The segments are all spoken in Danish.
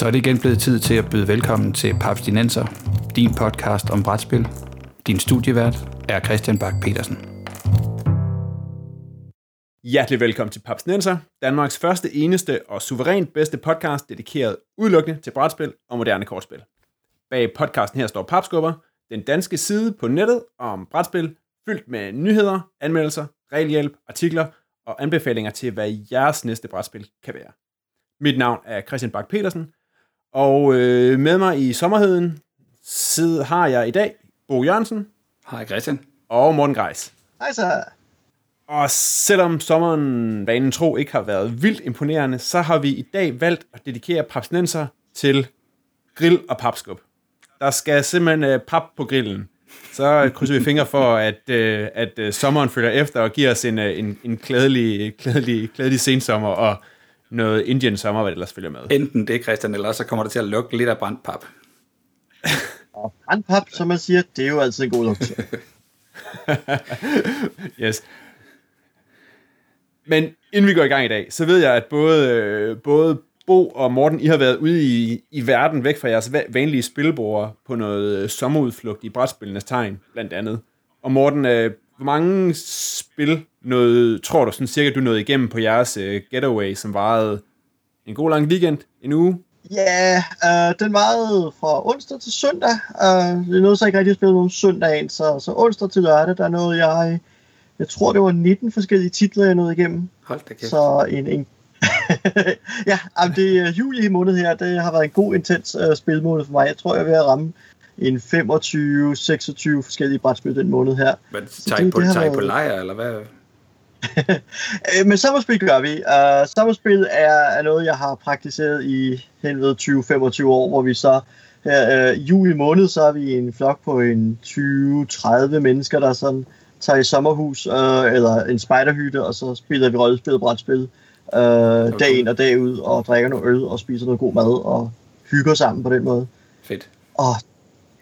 Så er det igen blevet tid til at byde velkommen til Paps Dinenser, din podcast om brætspil. Din studievært er Christian Bak petersen Hjertelig velkommen til Paps Dinenser, Danmarks første, eneste og suverænt bedste podcast, dedikeret udelukkende til brætspil og moderne kortspil. Bag podcasten her står Papskubber, den danske side på nettet om brætspil, fyldt med nyheder, anmeldelser, regelhjælp, artikler og anbefalinger til, hvad jeres næste brætspil kan være. Mit navn er Christian Bak petersen og øh, med mig i sommerheden sidder, har jeg i dag Bo Jørgensen. Hej Christian. Og Morten Greis. Hej så. Og selvom sommeren, vanen tro, ikke har været vildt imponerende, så har vi i dag valgt at dedikere papsnenser til grill og papskub. Der skal simpelthen uh, pap på grillen. Så krydser vi fingre for, at, uh, at uh, sommeren følger efter og giver os en, uh, en, en klædelig, klædelig, klædelig sensommer og noget Indian sommer, hvad det ellers følger med. Enten det, Christian, eller så kommer det til at lugte lidt af brændt pap. og brændt pap, som man siger, det er jo altid en god lugt. yes. Men inden vi går i gang i dag, så ved jeg, at både, øh, både Bo og Morten, I har været ude i, i verden væk fra jeres vanlige spilbord på noget sommerudflugt i brætspillenes tegn, blandt andet. Og Morten, øh, hvor mange spil noget, tror du sådan cirka, du nåede igennem på jeres uh, getaway, som varede en god lang weekend, en uge? Ja, yeah, uh, den varede fra onsdag til søndag. Uh, jeg nåede så ikke rigtig at spille nogen søndagen, så, så onsdag til lørdag, der nåede jeg, jeg tror det var 19 forskellige titler, jeg nåede igennem. Hold da kæft. Så en, en ja, altså det er juli måned her, det har været en god, intens uh, spilmåned for mig. Jeg tror, jeg er ved at ramme en 25-26 forskellige brætspil den måned her. Men tager I på, tager på lejr, eller hvad? Øh, men sommerspil gør vi. Uh, sommerspil er, er noget, jeg har praktiseret i henved 20-25 år, hvor vi så her uh, i juli måned, så er vi en flok på en 20-30 mennesker, der sådan tager i sommerhus, uh, eller en spejderhytte, og så spiller vi rollespil og brætspil uh, okay. dag ind og dag ud, og drikker noget øl, og spiser noget god mad, og hygger sammen på den måde. Fedt. Og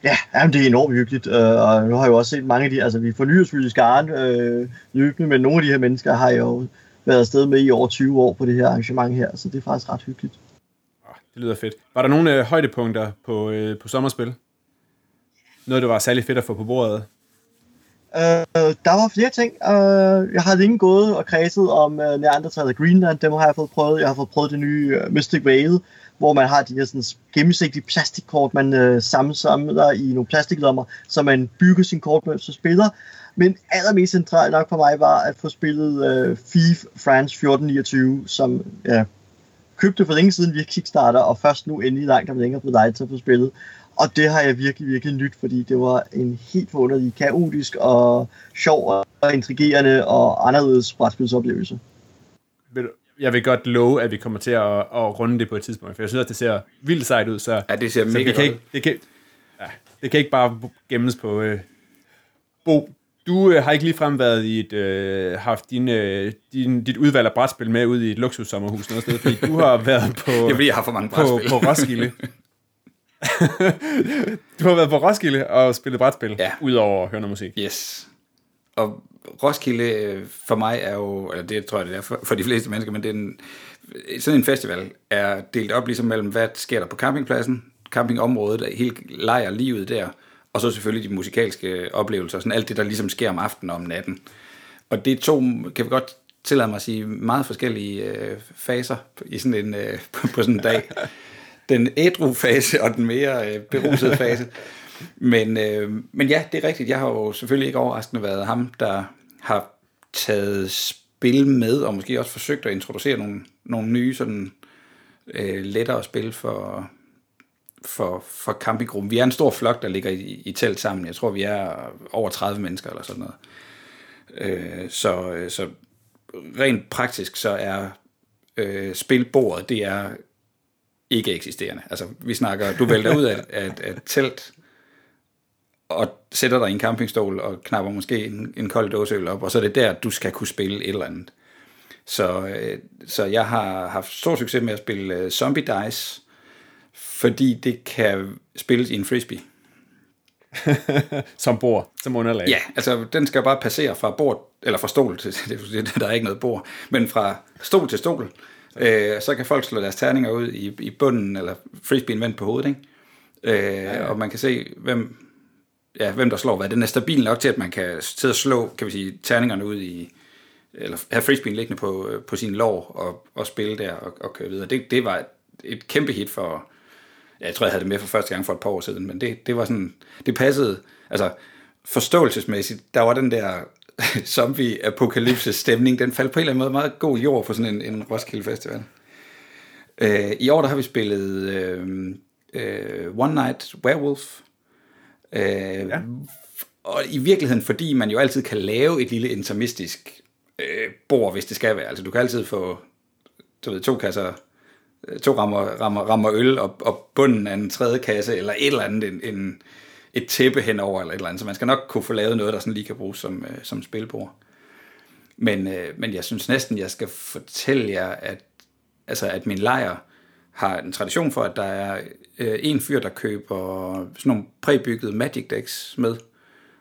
Ja, jamen, det er enormt hyggeligt, øh, og nu har jeg jo også set mange af de, altså vi fornyer selvfølgelig skaren øh, løbende, men nogle af de her mennesker har jo været afsted med i over 20 år på det her arrangement her, så det er faktisk ret hyggeligt. Det lyder fedt. Var der nogle øh, højdepunkter på, øh, på sommerspil? Noget, der var særlig fedt at få på bordet? Øh, der var flere ting. Øh, jeg har længe gået og kredset om øh, Neanderthal og Greenland. Dem har jeg fået prøvet. Jeg har fået prøvet det nye øh, Mystic Vale, hvor man har de her sådan, gennemsigtige plastikkort, man øh, sammensamler i nogle plastiklommer, så man bygger sin kort med, så spiller. Men allermest centralt nok for mig var at få spillet øh, Thief France 1429, som ja, købte for længe siden via Kickstarter, og først nu endelig langt om længere på dig til at få spillet. Og det har jeg virkelig, virkelig nyt, fordi det var en helt forunderlig, kaotisk og sjov og intrigerende og anderledes brætspilsoplevelse. Jeg vil godt love, at vi kommer til at, at runde det på et tidspunkt, for jeg synes, at det ser vildt sejt ud. Så, ja, det ser mega kan ikke, det, kan, ja, det kan ikke bare gemmes på... Øh. Bo, du øh, har ikke ligefrem været i et, øh, haft din, øh, din, dit udvalg af brætspil med ud i et luksussommerhus noget sted, fordi du har været på, det er, fordi jeg har for mange på, på Roskilde. du har været på Roskilde og spillet brætspil, ja. udover at høre noget musik. Yes. Og Roskilde øh, for mig er jo, eller det tror jeg det er for, for de fleste mennesker, men det er en, sådan en festival er delt op ligesom mellem, hvad sker der på campingpladsen, campingområdet, helt lejer livet der, og så selvfølgelig de musikalske oplevelser, sådan alt det, der ligesom sker om aftenen og om natten. Og det er to, kan vi godt tillade mig at sige, meget forskellige øh, faser i sådan en, øh, på sådan en dag den ædru fase og den mere øh, berusede fase. Men, øh, men ja, det er rigtigt. Jeg har jo selvfølgelig ikke overraskende været ham, der har taget spil med, og måske også forsøgt at introducere nogle, nogle nye sådan øh, lettere spil for, for, for campinggruppen. Vi er en stor flok, der ligger i, i telt sammen. Jeg tror, vi er over 30 mennesker eller sådan noget. Øh, så, så rent praktisk, så er øh, spilbordet, det er ikke eksisterende. Altså, vi snakker, du vælter ud af, af, af telt, og sætter dig i en campingstol og knapper måske en, en kold dåseøl op, og så er det der, du skal kunne spille et eller andet. Så, øh, så jeg har haft stor succes med at spille øh, Zombie Dice, fordi det kan spilles i en frisbee. som bord, som underlag. Ja, altså den skal bare passere fra bord, eller fra stol til, det, der er ikke noget bord, men fra stol til stol, Øh, så kan folk slå deres terninger ud i, i bunden, eller frisbeen vendt på hovedet, ikke? Øh, ja, ja. Og man kan se, hvem, ja, hvem der slår hvad. Den er stabil nok til, at man kan sidde og slå kan vi sige, terningerne ud i, eller have frisbeen liggende på, øh, på sin lår og, og spille der og, og køre videre. Det, det var et, et kæmpe hit for, ja, jeg tror, jeg havde det med for første gang for et par år siden, men det, det var sådan, det passede, altså forståelsesmæssigt, der var den der zombie-apokalypse stemning, den faldt på en eller anden måde meget god jord for sådan en, en Roskilde Festival. Øh, I år der har vi spillet øh, øh, One Night Werewolf, øh, ja. og i virkeligheden, fordi man jo altid kan lave et lille intermistisk øh, bord, hvis det skal være. Altså du kan altid få du ved, to kasser øh, to rammer, rammer, rammer øl og, og bunden af en tredje kasse, eller et eller andet, en, en, et tæppe henover, eller et eller andet. Så man skal nok kunne få lavet noget, der sådan lige kan bruges som, øh, som spilbord. Men, øh, men jeg synes næsten, jeg skal fortælle jer, at, altså, at min lejr har en tradition for, at der er øh, en fyr, der køber sådan nogle præbyggede Magic Decks med.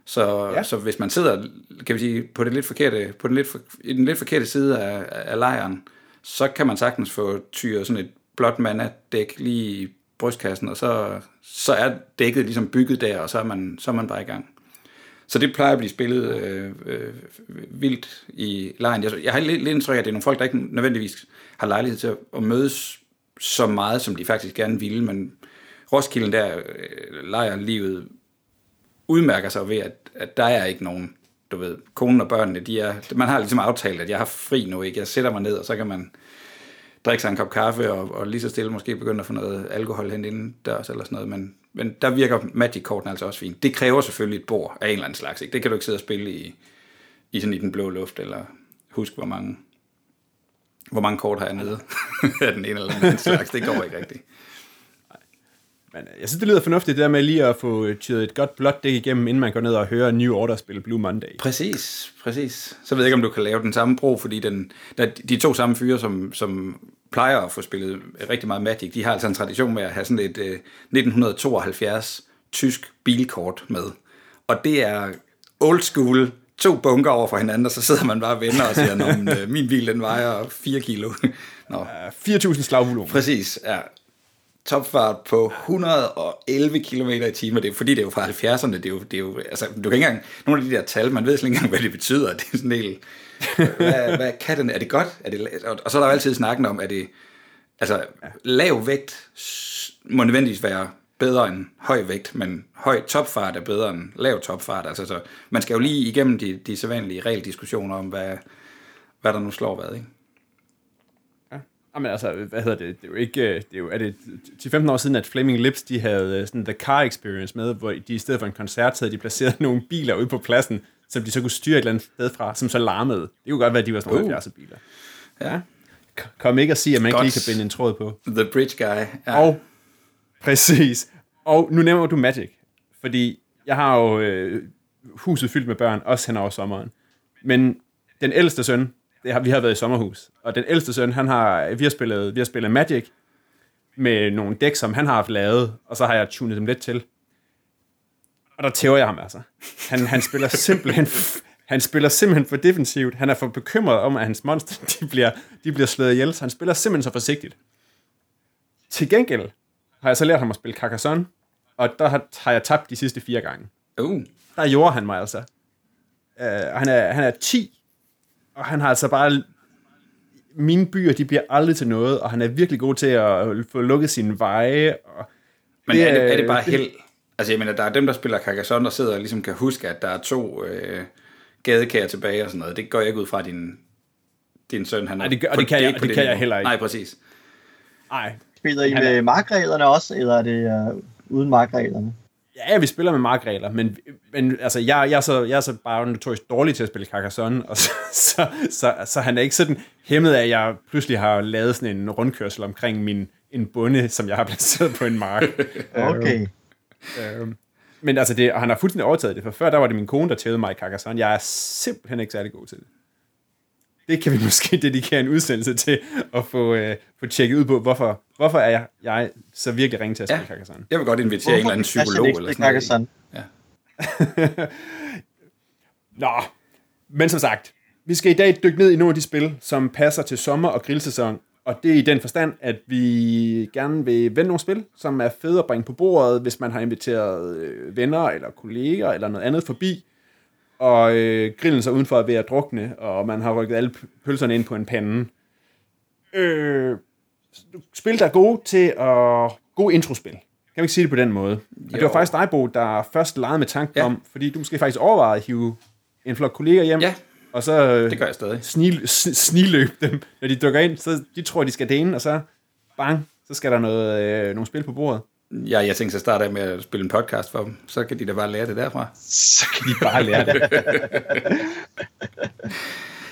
Så, ja. så hvis man sidder kan vi sige, på, det lidt forkerte, på den, lidt for, i den lidt forkerte side af, af lejren, så kan man sagtens få tyret sådan et blåt mana-dæk lige i brystkassen, og så, så er dækket ligesom bygget der, og så er man, så er man bare i gang. Så det plejer at blive spillet øh, øh, vildt i lejen. Jeg, jeg har lidt, lidt indtryk af, at det er nogle folk, der ikke nødvendigvis har lejlighed til at, at mødes så meget, som de faktisk gerne ville, men Roskilden der øh, leger livet udmærker sig ved, at, at der er ikke nogen, du ved, konen og børnene, de er, man har ligesom aftalt, at jeg har fri nu, ikke? Jeg sætter mig ned, og så kan man drikke sig en kop kaffe, og, og lige så stille måske begynde at få noget alkohol hen inden dørs eller sådan noget, men, men der virker Magic-korten altså også fint. Det kræver selvfølgelig et bord af en eller anden slags, ikke? Det kan du ikke sidde og spille i, i sådan i den blå luft, eller husk, hvor mange, hvor mange kort har jeg nede af den ene eller anden slags. Det går ikke rigtigt. Men øh, jeg synes, det lyder fornuftigt, det der med lige at få tyret et godt blåt dæk igennem, inden man går ned og hører New Order spille Blue Monday. Præcis, præcis. Så ved jeg ikke, om du kan lave den samme bro, fordi den, der, de to samme fyre, som, som plejer at få spillet rigtig meget Magic, de har altså en tradition med at have sådan et uh, 1972 tysk bilkort med. Og det er old school, to bunker over for hinanden, og så sidder man bare og vender og siger, at min bil den vejer 4 kilo. Nå. 4.000 slagvolumen. Præcis, ja topfart på 111 km i timen. Det er fordi, det er jo fra 70'erne. Det er jo, det er jo, altså, du kan ikke engang, nogle af de der tal, man ved slet ikke engang, hvad det betyder. Det er sådan helt, hvad, hvad kan den, er det godt? Er det, og så er der jo altid snakken om, at det, altså, lav vægt må nødvendigvis være bedre end høj vægt, men høj topfart er bedre end lav topfart. Altså, så man skal jo lige igennem de, de sædvanlige regeldiskussioner om, hvad, hvad der nu slår hvad, ikke? Jamen altså, hvad hedder det? Det er jo ikke, øh, det er jo, er det 10-15 år siden, at Flaming Lips, de havde øh, sådan The Car Experience med, hvor de i stedet for en koncert havde de placeret nogle biler ude på pladsen, som de så kunne styre et eller andet sted fra, som så larmede. Det kunne godt være, at de var sådan nogle uh. biler. Ja. Kom ikke at sige, at man ikke lige kan binde en tråd på. The Bridge Guy. Ja. Og, præcis. Og nu nævner du Magic, fordi jeg har jo øh, huset fyldt med børn, også hen over sommeren. Men den ældste søn, det har, vi har været i sommerhus, og den ældste søn, han har, vi har spillet, vi har spillet Magic med nogle dæk, som han har haft lavet, og så har jeg tunet dem lidt til. Og der tæver jeg ham altså. Han, han spiller simpelthen han spiller simpelthen for defensivt. Han er for bekymret om, at hans monster de bliver, de bliver slået ihjel, så han spiller simpelthen så forsigtigt. Til gengæld har jeg så lært ham at spille Carcassonne, og der har, har jeg tabt de sidste fire gange. Uh. Der gjorde han mig altså. Uh, han, er, han er 10 og han har altså bare mine byer, de bliver aldrig til noget, og han er virkelig god til at få lukket sine veje. Og Men det, er, det, er det bare held? Altså, jeg mener, der er dem, der spiller Carcassonne, der sidder og ligesom kan huske, at der er to øh, gadekærer tilbage og sådan noget. Det går jeg ikke ud fra, din, din søn, han Nej, det, gør, og det kan, jeg, det, det kan jeg heller ikke. Nej, præcis. Nej. Spiller I med markreglerne også, eller er det uh, uden markreglerne? Ja, vi spiller med markregler, men, men altså, jeg, jeg, er så, jeg er så bare notorisk dårlig til at spille Carcassonne, og så, så, så, så han er ikke sådan hæmmet af, at jeg pludselig har lavet sådan en rundkørsel omkring min en bunde, som jeg har placeret på en mark. okay. Øh, men altså, det, og han har fuldstændig overtaget det, for før der var det min kone, der tævede mig i Carcassonne. Jeg er simpelthen ikke særlig god til det det kan vi måske dedikere en udsendelse til at få, øh, få tjekket ud på, hvorfor, hvorfor er jeg, jeg så virkelig ringe til at spille ja. Jeg vil godt invitere hvorfor en eller anden psykolog eller sådan noget. Ja. Nå, men som sagt, vi skal i dag dykke ned i nogle af de spil, som passer til sommer- og grillsæson, Og det er i den forstand, at vi gerne vil vende nogle spil, som er fede at bringe på bordet, hvis man har inviteret øh, venner eller kolleger eller noget andet forbi, og øh, grillen så udenfor er ved at drukne, og man har rykket alle pølserne ind på en pande. Øh, spil, der er gode til at... Gode introspil. Kan vi ikke sige det på den måde? Og det var faktisk dig, Bo, der først legede med tanken ja. Om, fordi du måske faktisk overvejede at hive en flok kolleger hjem, Ja, og så øh, det gør jeg stadig. snil, sniløb dem, når de dukker ind, så de tror, de skal det ene, og så bang, så skal der noget, øh, nogle spil på bordet. Ja, jeg tænkte så starte af med at spille en podcast for dem. Så kan de da bare lære det derfra. Så kan de bare lære det.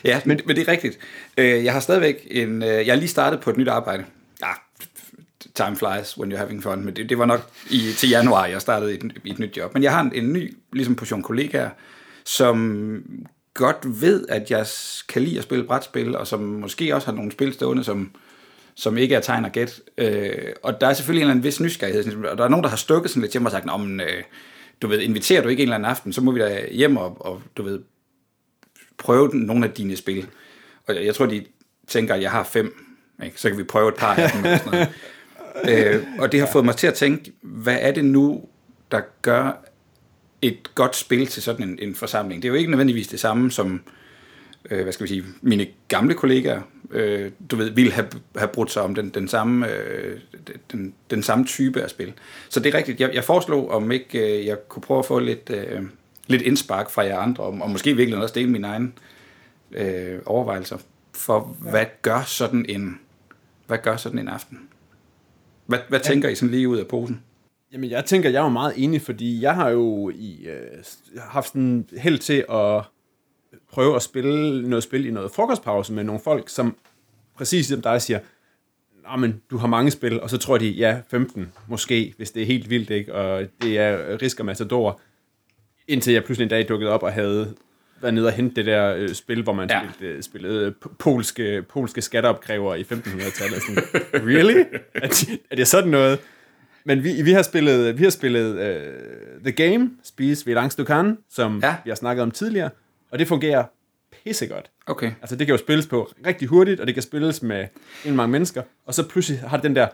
Ja, men, men det er rigtigt. Øh, Jeg har stadigvæk en... øh, Jeg er lige startet på et nyt arbejde. Ja, time flies when you're having fun, men det, det var nok i, til januar, jeg startede i et, i et nyt job. Men jeg har en, en ny ligesom portion kollegaer, som godt ved, at jeg kan lide at spille brætspil, og som måske også har nogle spil stående, som, som ikke er tegn og gæt. Øh, og der er selvfølgelig en eller anden vis nysgerrighed, og der er nogen, der har stukket sådan lidt mig og sagt, om, øh, du ved, inviterer du ikke en eller anden aften, så må vi da hjem og, og du ved, prøve den- nogle af dine spil. Og jeg, tror, de tænker, at jeg har fem. Ikke? Så kan vi prøve et par af dem. Eller sådan noget. øh, og det har fået mig til at tænke, hvad er det nu, der gør et godt spil til sådan en, en forsamling? Det er jo ikke nødvendigvis det samme som, øh, hvad skal vi sige, mine gamle kollegaer, øh, du ved, ville have, have brudt sig om den, den, samme, øh, den, den samme type af spil. Så det er rigtigt. Jeg, jeg foreslog, om ikke øh, jeg kunne prøve at få lidt, øh, lidt indspark fra jer andre, om, og måske virkelig også dele mine egne øh, overvejelser for, ja. hvad gør sådan en hvad gør sådan en aften? Hvad, hvad tænker I sådan lige ud af posen? Jamen, jeg tænker, jeg er jo meget enig, fordi jeg har jo i, øh, haft en held til at prøve at spille noget spil i noget frokostpause med nogle folk, som præcis som dig siger, "Nå, men du har mange spil, og så tror de, ja, 15 måske, hvis det er helt vildt, ikke? og det er Risk og Matador, indtil jeg pludselig en dag dukkede op og havde været nede og hente det der øh, spil, hvor man Ja. ja. spillede, øh, spillede p- polske, polske skatteopkræver i 1500-tallet. Sådan, really? Er det, er det sådan noget? Men vi, vi har spillet, vi har spillet uh, The Game, Spise ved Langs Dukan, som Ja. ja. vi har snakket om tidligere, og det fungerer pissegodt. Okay. Altså det kan jo spilles på rigtig hurtigt, og det kan spilles med en mange mennesker, og så pludselig har det den der,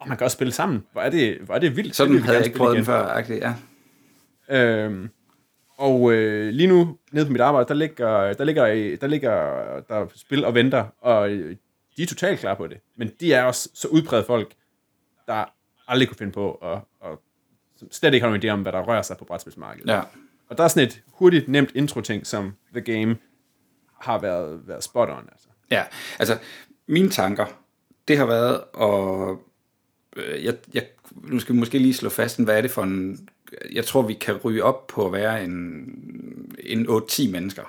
oh, man kan også spille sammen. Hvor er det, hvor er det vildt. Sådan det havde jeg ikke prøvet den før. Ja. Øhm, og øh, lige nu, nede på mit arbejde, der ligger, der ligger, der ligger der spil og venter, og øh, de er totalt klar på det. Men de er også så udbredt folk, der aldrig kunne finde på, og, og slet ikke har nogen idé om, hvad der rører sig på brætspilsmarkedet. ja. Og der er sådan et hurtigt, nemt intro-ting, som The Game har været, været spot on. Altså. Ja, altså mine tanker, det har været, og øh, jeg, jeg, nu skal vi måske lige slå fast, hvad er det for en, jeg tror vi kan ryge op på at være en, en 8-10 mennesker.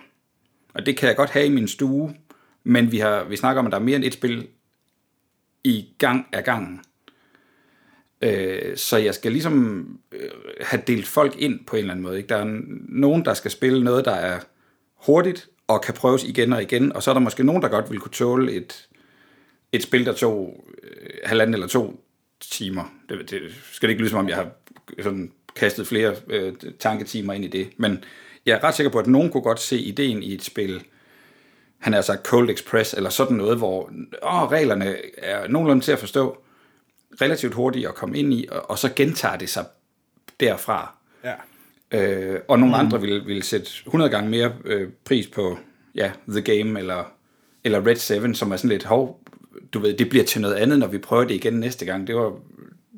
Og det kan jeg godt have i min stue, men vi, har, vi snakker om, at der er mere end et spil i gang af gangen. Øh, så jeg skal ligesom øh, have delt folk ind på en eller anden måde. Ikke? Der er nogen, der skal spille noget, der er hurtigt og kan prøves igen og igen, og så er der måske nogen, der godt vil kunne tåle et, et spil, der tog øh, halvanden eller to timer. Det, det skal det ikke lyde som om, jeg har sådan kastet flere øh, tanketimer ind i det, men jeg er ret sikker på, at nogen kunne godt se ideen i et spil, han har sagt altså Cold Express, eller sådan noget, hvor åh, reglerne er nogenlunde til at forstå, relativt hurtigt at komme ind i, og, og så gentager det sig derfra. Ja. Øh, og nogle mm. andre vil, vil sætte 100 gange mere øh, pris på ja, The Game eller, eller Red 7, som er sådan lidt, hov, du ved, det bliver til noget andet, når vi prøver det igen næste gang. Det var,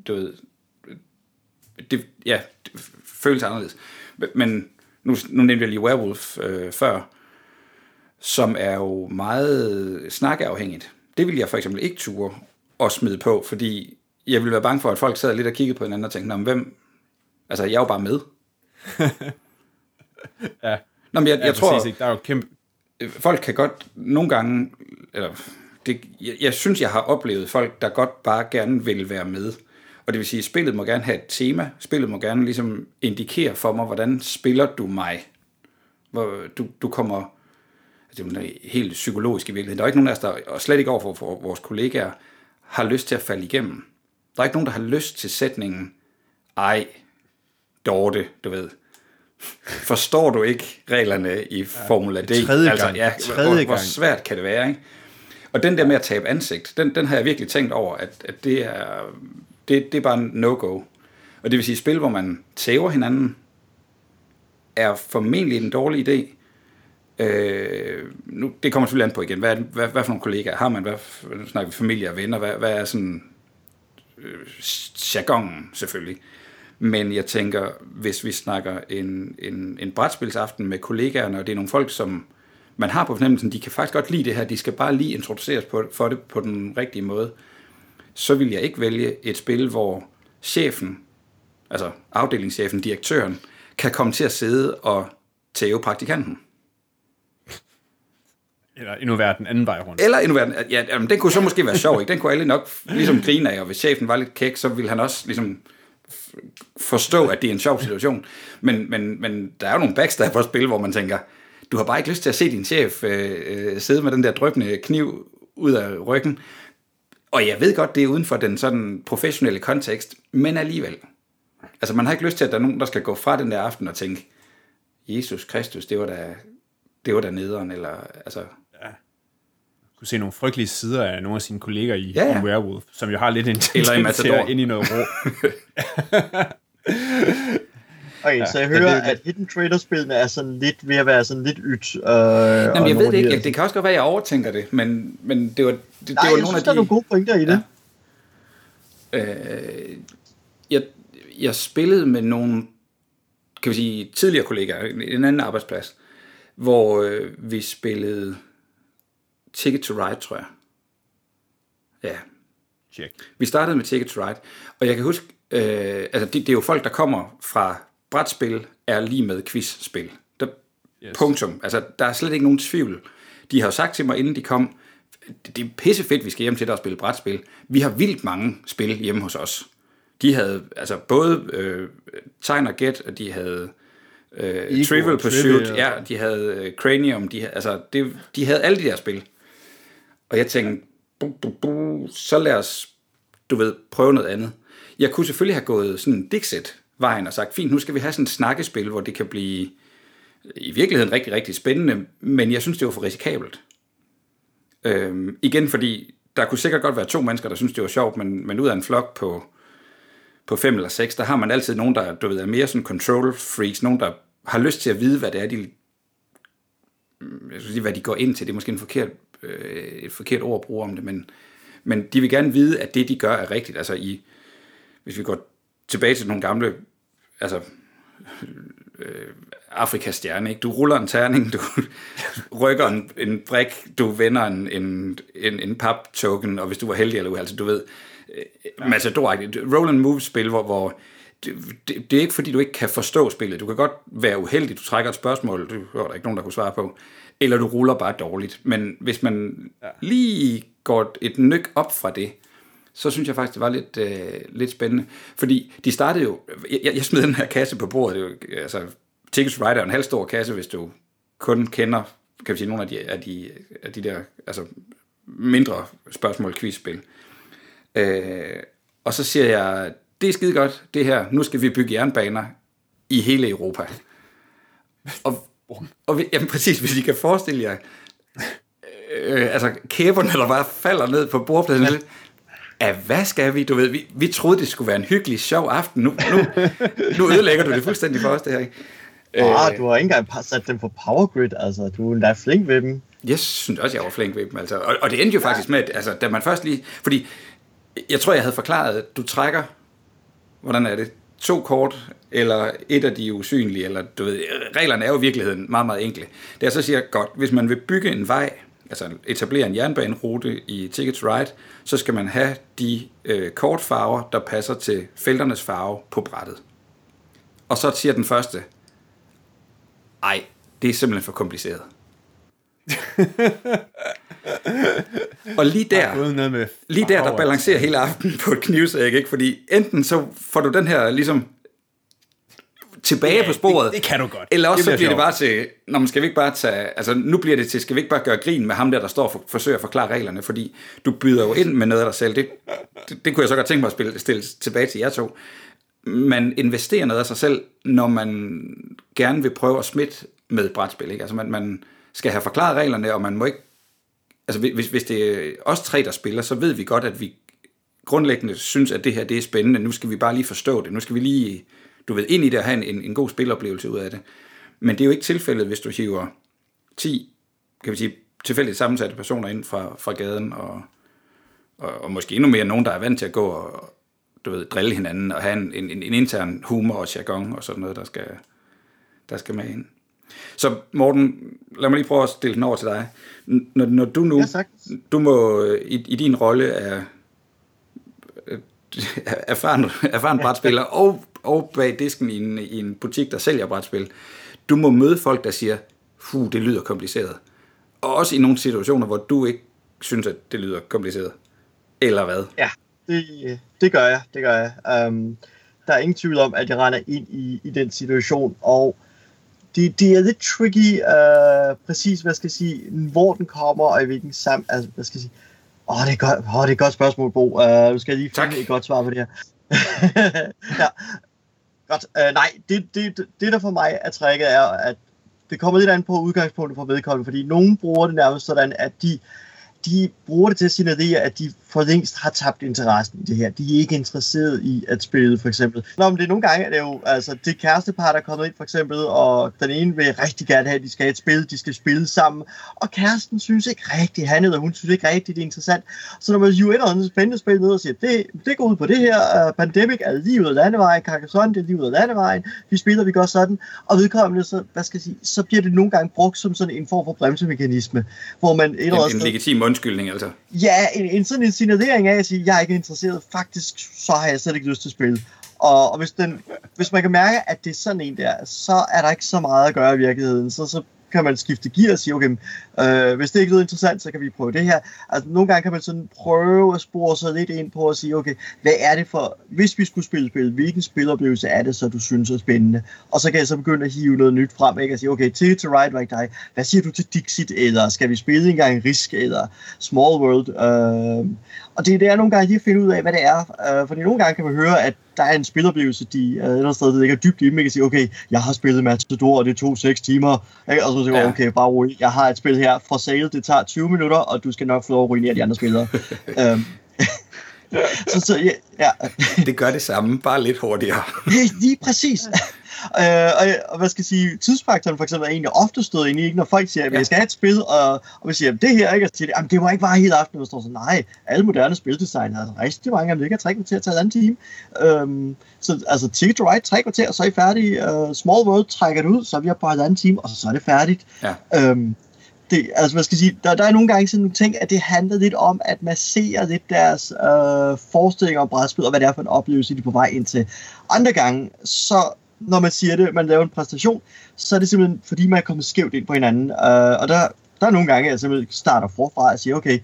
du ved, det, ja, det føles anderledes. Men nu, nu nævnte jeg lige Werewolf øh, før, som er jo meget snakkeafhængigt. Det vil jeg for eksempel ikke ture og smide på, fordi jeg ville være bange for, at folk sad lidt og kiggede på hinanden og tænkte, "Nå, men hvem, altså jeg er jo bare med. Ja, Nå, men jeg, ja jeg tror, præcis, ikke? Der er jo kæmpe... folk kan godt nogle gange, eller det, jeg, jeg synes, jeg har oplevet folk, der godt bare gerne vil være med. Og det vil sige, at spillet må gerne have et tema. Spillet må gerne ligesom indikere for mig, hvordan spiller du mig. Hvor du, du kommer, altså det er jo helt psykologisk i virkeligheden. Der er ikke nogen af os, der, og slet ikke over for, for vores kollegaer, har lyst til at falde igennem. Der er ikke nogen, der har lyst til sætningen, ej, Dorte, du ved. Forstår du ikke reglerne i Formula D? tredje altså, gang. ja, Tredje hvor, hvor gang. svært kan det være, ikke? Og den der med at tabe ansigt, den, den har jeg virkelig tænkt over, at, at det, er, det, det er bare en no-go. Og det vil sige, spil, hvor man tæver hinanden, er formentlig en dårlig idé. Øh, nu, det kommer selvfølgelig an på igen. Hvad, hvad, hvad for nogle kollegaer har man? Hvad, nu snakker vi familie og venner. Hvad, hvad er sådan øh, jargonen selvfølgelig? Men jeg tænker, hvis vi snakker en, en, en brætspilsaften med kollegaerne, og det er nogle folk, som man har på fornemmelsen, de kan faktisk godt lide det her, de skal bare lige introduceres på, for det på den rigtige måde, så vil jeg ikke vælge et spil, hvor chefen, altså afdelingschefen, direktøren, kan komme til at sidde og tæve praktikanten. Eller endnu værre den anden vej rundt. Eller endnu værre, ja, jamen, den kunne så måske være sjov, ikke? Den kunne alle nok ligesom grine af, og hvis chefen var lidt kæk, så ville han også ligesom forstå, at det er en sjov situation. Men, men, men der er jo nogle backstab på spil, hvor man tænker, du har bare ikke lyst til at se din chef øh, øh, sidde med den der drøbende kniv ud af ryggen. Og jeg ved godt, det er uden for den sådan professionelle kontekst, men alligevel. Altså man har ikke lyst til, at der er nogen, der skal gå fra den der aften og tænke, Jesus Kristus, det var da, det var da nederen, eller altså... Ja. Du kunne se nogle frygtelige sider af nogle af sine kolleger i, Ja, ja. i Werewolf, som jo har lidt en Eller i tendens til Matador. at ind i noget rå. Okay, ja, så jeg hører, det- at Hidden Trader-spillene er sådan lidt ved at være sådan lidt ydt. Øh, Jamen, jeg ved det ikke. Jeg- Det kan også godt være, at jeg overtænker det, men, men det var, det, det Nej, var jeg nogle synes, af der er de... nogle gode pointer i det. Øh, jeg, jeg spillede med nogle, kan vi sige, tidligere kollegaer, en anden arbejdsplads, hvor øh, vi spillede Ticket to Ride, tror jeg. Ja, Check. vi startede med Ticket to Ride, og jeg kan huske, øh, altså det, det er jo folk, der kommer fra brætspil, er lige med quizspil. Der, Yes. Punktum. Altså, der er slet ikke nogen tvivl. De har jo sagt til mig, inden de kom, det er pissefedt, vi skal hjem til dig og spille brætspil. Vi har vildt mange spil hjemme hos os. De havde altså både øh, Tegn og Gæt, og de havde øh, Ego, Trivial Pursuit, Trivial. ja, de havde øh, Cranium, de, havde- altså, det, de havde alle de der spil. Og jeg tænkte, bu, bu, bu, så lad os, du ved, prøve noget andet. Jeg kunne selvfølgelig have gået sådan Dixit-vejen og sagt, fint, nu skal vi have sådan et snakkespil, hvor det kan blive i virkeligheden rigtig, rigtig spændende, men jeg synes, det var for risikabelt. Øhm, igen, fordi der kunne sikkert godt være to mennesker, der synes, det var sjovt, men, men ud af en flok på, på fem eller seks, der har man altid nogen, der du ved, er mere sådan control freaks, nogen, der har lyst til at vide, hvad det er, de, jeg skal sige, hvad de går ind til. Det er måske en forkert, øh, et forkert ord at bruge om det, men, men de vil gerne vide, at det, de gør, er rigtigt. Altså, i, hvis vi går tilbage til nogle gamle, altså, øh, Afrikas stjerne, ikke? Du ruller en terning, du rykker en, en brik, du vender en, en, en, en pap-token, og hvis du var heldig eller uheldig, altså du ved, øh, ja. matador roll and move spil, hvor, hvor det, det, det, er ikke fordi, du ikke kan forstå spillet. Du kan godt være uheldig, du trækker et spørgsmål, du hører der ikke nogen, der kunne svare på, eller du ruller bare dårligt. Men hvis man ja. lige går et nyk op fra det, så synes jeg faktisk, det var lidt, øh, lidt spændende. Fordi de startede jo... Jeg, jeg smed den her kasse på bordet. Det er jo, altså, Tickets Rider er en halv stor kasse, hvis du kun kender kan vi sige, nogle af de, af de, af de der altså, mindre spørgsmål quizspil. Øh, og så siger jeg, det er skide godt, det her. Nu skal vi bygge jernbaner i hele Europa. Og, og vi- jamen præcis, hvis I kan forestille jer, øh, altså kæberne, der bare falder ned på bordpladsen. Ja. Ja, hvad skal vi? Du ved, vi, vi troede, det skulle være en hyggelig, sjov aften. Nu, nu, nu ødelægger du det fuldstændig for os, det her. Ikke? Ah, du har ikke engang sat dem på Power Grid, altså. Du er endda flink ved dem. Jeg synes også, jeg var flink ved dem. Altså. Og, og det endte jo faktisk med, at altså, da man først lige... Fordi jeg tror, jeg havde forklaret, at du trækker... Hvordan er det? To kort, eller et af de usynlige, eller du ved, reglerne er jo i virkeligheden meget, meget enkle. Det er så siger, godt, hvis man vil bygge en vej, altså etablere en jernbanerute i Ticket to Ride, så skal man have de øh, kortfarver, der passer til felternes farve på brættet. Og så siger den første, ej, det er simpelthen for kompliceret. og lige der, lige der, der balancerer hele aftenen på et knivsæk, ikke? Fordi enten så får du den her ligesom tilbage Ja, på sporet, det- det kan du godt. eller også Det så bliver det bare til, når man skal vi ikke bare tage, altså nu bliver det til, skal vi ikke bare gøre grin med ham der, der står og for, forsøger at forklare reglerne, fordi du byder jo ind med noget af dig selv. Det, det, det kunne jeg så godt tænke mig at spille, stille tilbage til jer to. Man investerer noget af sig selv, når man gerne vil prøve at smitte med brætspil. Ikke? Altså man, man skal have forklaret reglerne, og man må ikke altså hvis, hvis det er os tre, der spiller, så ved vi godt, at vi grundlæggende synes, at det her det er spændende. Nu skal vi bare lige forstå det. Nu skal vi lige, du ved, ind i det og have en, en god spiloplevelse ud af det. Men det er jo ikke tilfældet, hvis du hiver 10, kan vi sige, tilfældigt sammensatte personer ind fra, fra gaden, og, og, og måske endnu mere nogen, der er vant til at gå og du ved, drille hinanden, og have en, en, en intern humor og jargon og sådan noget, der skal, der skal med ind. Så Morten, lad mig lige prøve at stille den over til dig. Når, når du nu, Ja, du må i, i din rolle af erfaren, erfaren brætspiller og, og bag disken i en, i en butik, der sælger brætspil, du må møde folk, der siger, hu, det lyder kompliceret. Og også i nogle situationer, hvor du ikke synes, at det lyder kompliceret. Eller hvad? Ja, det, det gør jeg, det gør jeg. Um, der er ingen tvivl om, at jeg render ind i, i den situation, og det, det er lidt tricky, uh, præcis hvad skal jeg sige, hvor den kommer, og i hvilken sam... Altså, hvad skal jeg sige, Åh, oh, det, er godt, oh, det er et godt spørgsmål, Bo. Uh, nu skal jeg lige finde Tak. et godt svar på det her. ja. Godt. Uh, nej, det, det, det der for mig er tricket er, at det kommer lidt an på udgangspunktet for vedkommende, fordi nogen bruger det nærmest sådan, at de, de bruger det til at signalere, at de for længst har tabt interessen i det her. De er ikke interesseret i at spille, for eksempel. Nå, men det er nogle gange, er det jo, altså, det kærestepar, der er kommet ind, for eksempel, og den ene vil rigtig gerne have, at de skal have et spil, de skal spille sammen, og kæresten synes ikke rigtigt, han eller hun synes ikke rigtigt, det er interessant. Så når man jo et eller andet spændende spil ned og siger, det, det går ud på det her, uh, Pandemic er lige ud af landevejen, Carcassonne, det er lige ud af landevejen, vi spiller, vi gør sådan, og vedkommende, så, hvad skal jeg sige, så bliver det nogle gange brugt som sådan en form for bremsemekanisme, hvor man et eller andet En, en legitim undskyldning, altså. Ja, en, en sådan en signalering af at sige, jeg er ikke interesseret. Faktisk, så har jeg slet ikke lyst til at spille. Og, og hvis, den, hvis man kan mærke, at det er sådan en der, så er der ikke så meget at gøre i virkeligheden. Så, så kan man skifte gear og sige, okay, øh, hvis det ikke lyder interessant, så kan vi prøve det her. Altså, nogle gange kan man sådan prøve at spore sig lidt ind på at sige, okay, hvad er det for, hvis vi skulle spille spil, hvilken spiloplevelse er det så, du synes er spændende? Og så kan jeg så begynde at hive noget nyt frem, ikke? Og sige, okay, til to Ride var ikke dig. Hvad siger du til Dixit? Eller skal vi spille engang Risk? Eller Small World? Øh, og det er der nogle gange lige at finde ud af, hvad det er. Øh, fordi nogle gange kan man høre, at der er en spiloplevelse, de øh, et eller andet sted ligger dybt i. Man kan sige, okay, jeg har spillet Matador, og det tog 6 timer. Ikke? Og så siger Ja. okay, bare rolig. Jeg har et spil her for sale, det tager 20 minutter, og du skal nok få lov at ruinere de andre spillere. øhm, så, så ja, ja, Det gør det samme, bare lidt hurtigere. lige, præcis. Øh, og, og hvad skal jeg sige, tidsfaktoren for eksempel er egentlig ofte stået ind i, ikke? når folk siger, at jeg skal have et spil, og, og vi siger, at det her, ikke? og så siger de, "Jamen, det må ikke vare hele aftenen, og står så, nej, alle moderne spildesign har rigtig mange af dem, ligger tre kvarter til en time. Øhm, så altså, Ticket to Ride, tre kvarter, så er I færdige. Uh, Small World trækker det ud, så er vi oppe på halvanden time, og så er det færdigt. Ja. Øhm, det, altså, hvad skal jeg sige, der, der er nogle gange sådan nogle ting, at det handler lidt om at massere lidt deres øh, forestillinger om brætspil, og hvad det er for en oplevelse, de er på vej ind til. Andre gange, så når man siger det, man laver en præstation, så er det simpelthen, fordi man er kommet skævt ind på hinanden. Øh, og der, der er nogle gange, at jeg simpelthen starter forfra og siger, okay,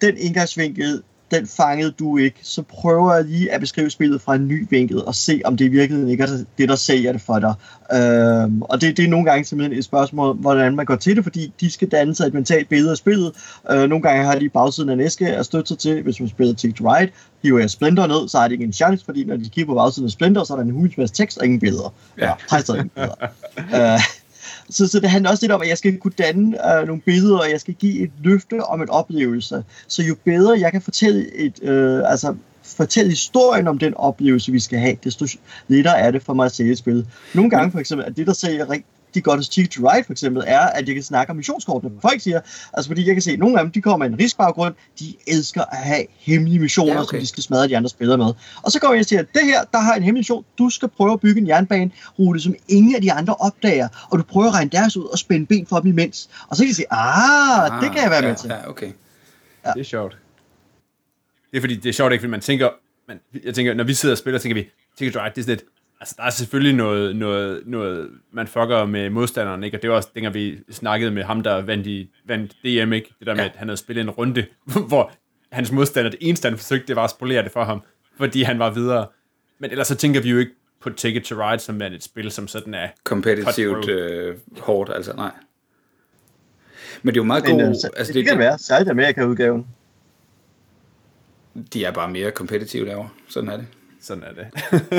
den indgangsvinkel, den fangede du ikke, så prøver jeg lige at beskrive spillet fra en ny vinkel og se, om det i virkeligheden ikke er det, der sælger det for dig. Øhm, og det, det er nogle gange simpelthen et spørgsmål, hvordan man går til det, fordi de skal danne sig et mentalt billede af spillet. Øh, nogle gange har de bagsiden af en æske at støtte sig til, hvis man spiller Tick to Ride, hiver jeg Splinter ned, så har de ikke en chance, fordi når de kigger på bagsiden af Splinter, så er der en hulens masse tekst og ingen billeder. Ja. har stadig ingen billeder. øh, så, så det handler også lidt om, at jeg skal kunne danne øh, nogle billeder, og jeg skal give et løfte om en oplevelse. Så jo bedre jeg kan fortælle et, øh, altså fortælle historien om den oplevelse, vi skal have, desto lettere er det for mig at sælge et spil. Nogle gange for eksempel, at det, der sælger rigtig godt hos Ticket to Ride for eksempel, er, at jeg kan snakke om missionskortene. Folk siger, altså fordi jeg kan se, at nogle af dem, de kommer med en riskbaggrund, de elsker at have hemmelige missioner, Ja, ja, okay. som de skal smadre de andre spillere med. Og så går jeg og siger, at det her, der har en hemmelig mission, du skal prøve at bygge en jernbanerute, som ingen af de andre opdager, og du prøver at regne deres ud og spænde ben for dem imens. Og så kan de sige, ah, ah det kan jeg være ja, med til. Ja, okay. Det er sjovt. Det er fordi, det er sjovt ikke, fordi man tænker, man, jeg tænker, når vi sidder og spiller, tænker vi, Ticket to Ride, det er sådan lidt, altså der er selvfølgelig noget, noget, noget man fucker med modstanderen, ikke? Og det var også, dengang vi snakkede med ham, der vandt, i, vandt DM, ikke? Det der med, Ja. at han havde spillet en runde, hvor hans modstander, det eneste, han forsøgte, det var at spolere det for ham, fordi han var videre. Men ellers så tænker vi jo ikke på Ticket to Ride, som er et spil, som sådan er Kompetitivt øh, hårdt, altså nej. Men det er jo meget Men, god... øh, så, altså, det, det kan være, særligt Amerika-udgaven. De er bare mere kompetitive derovre. Sådan er det. Sådan er det.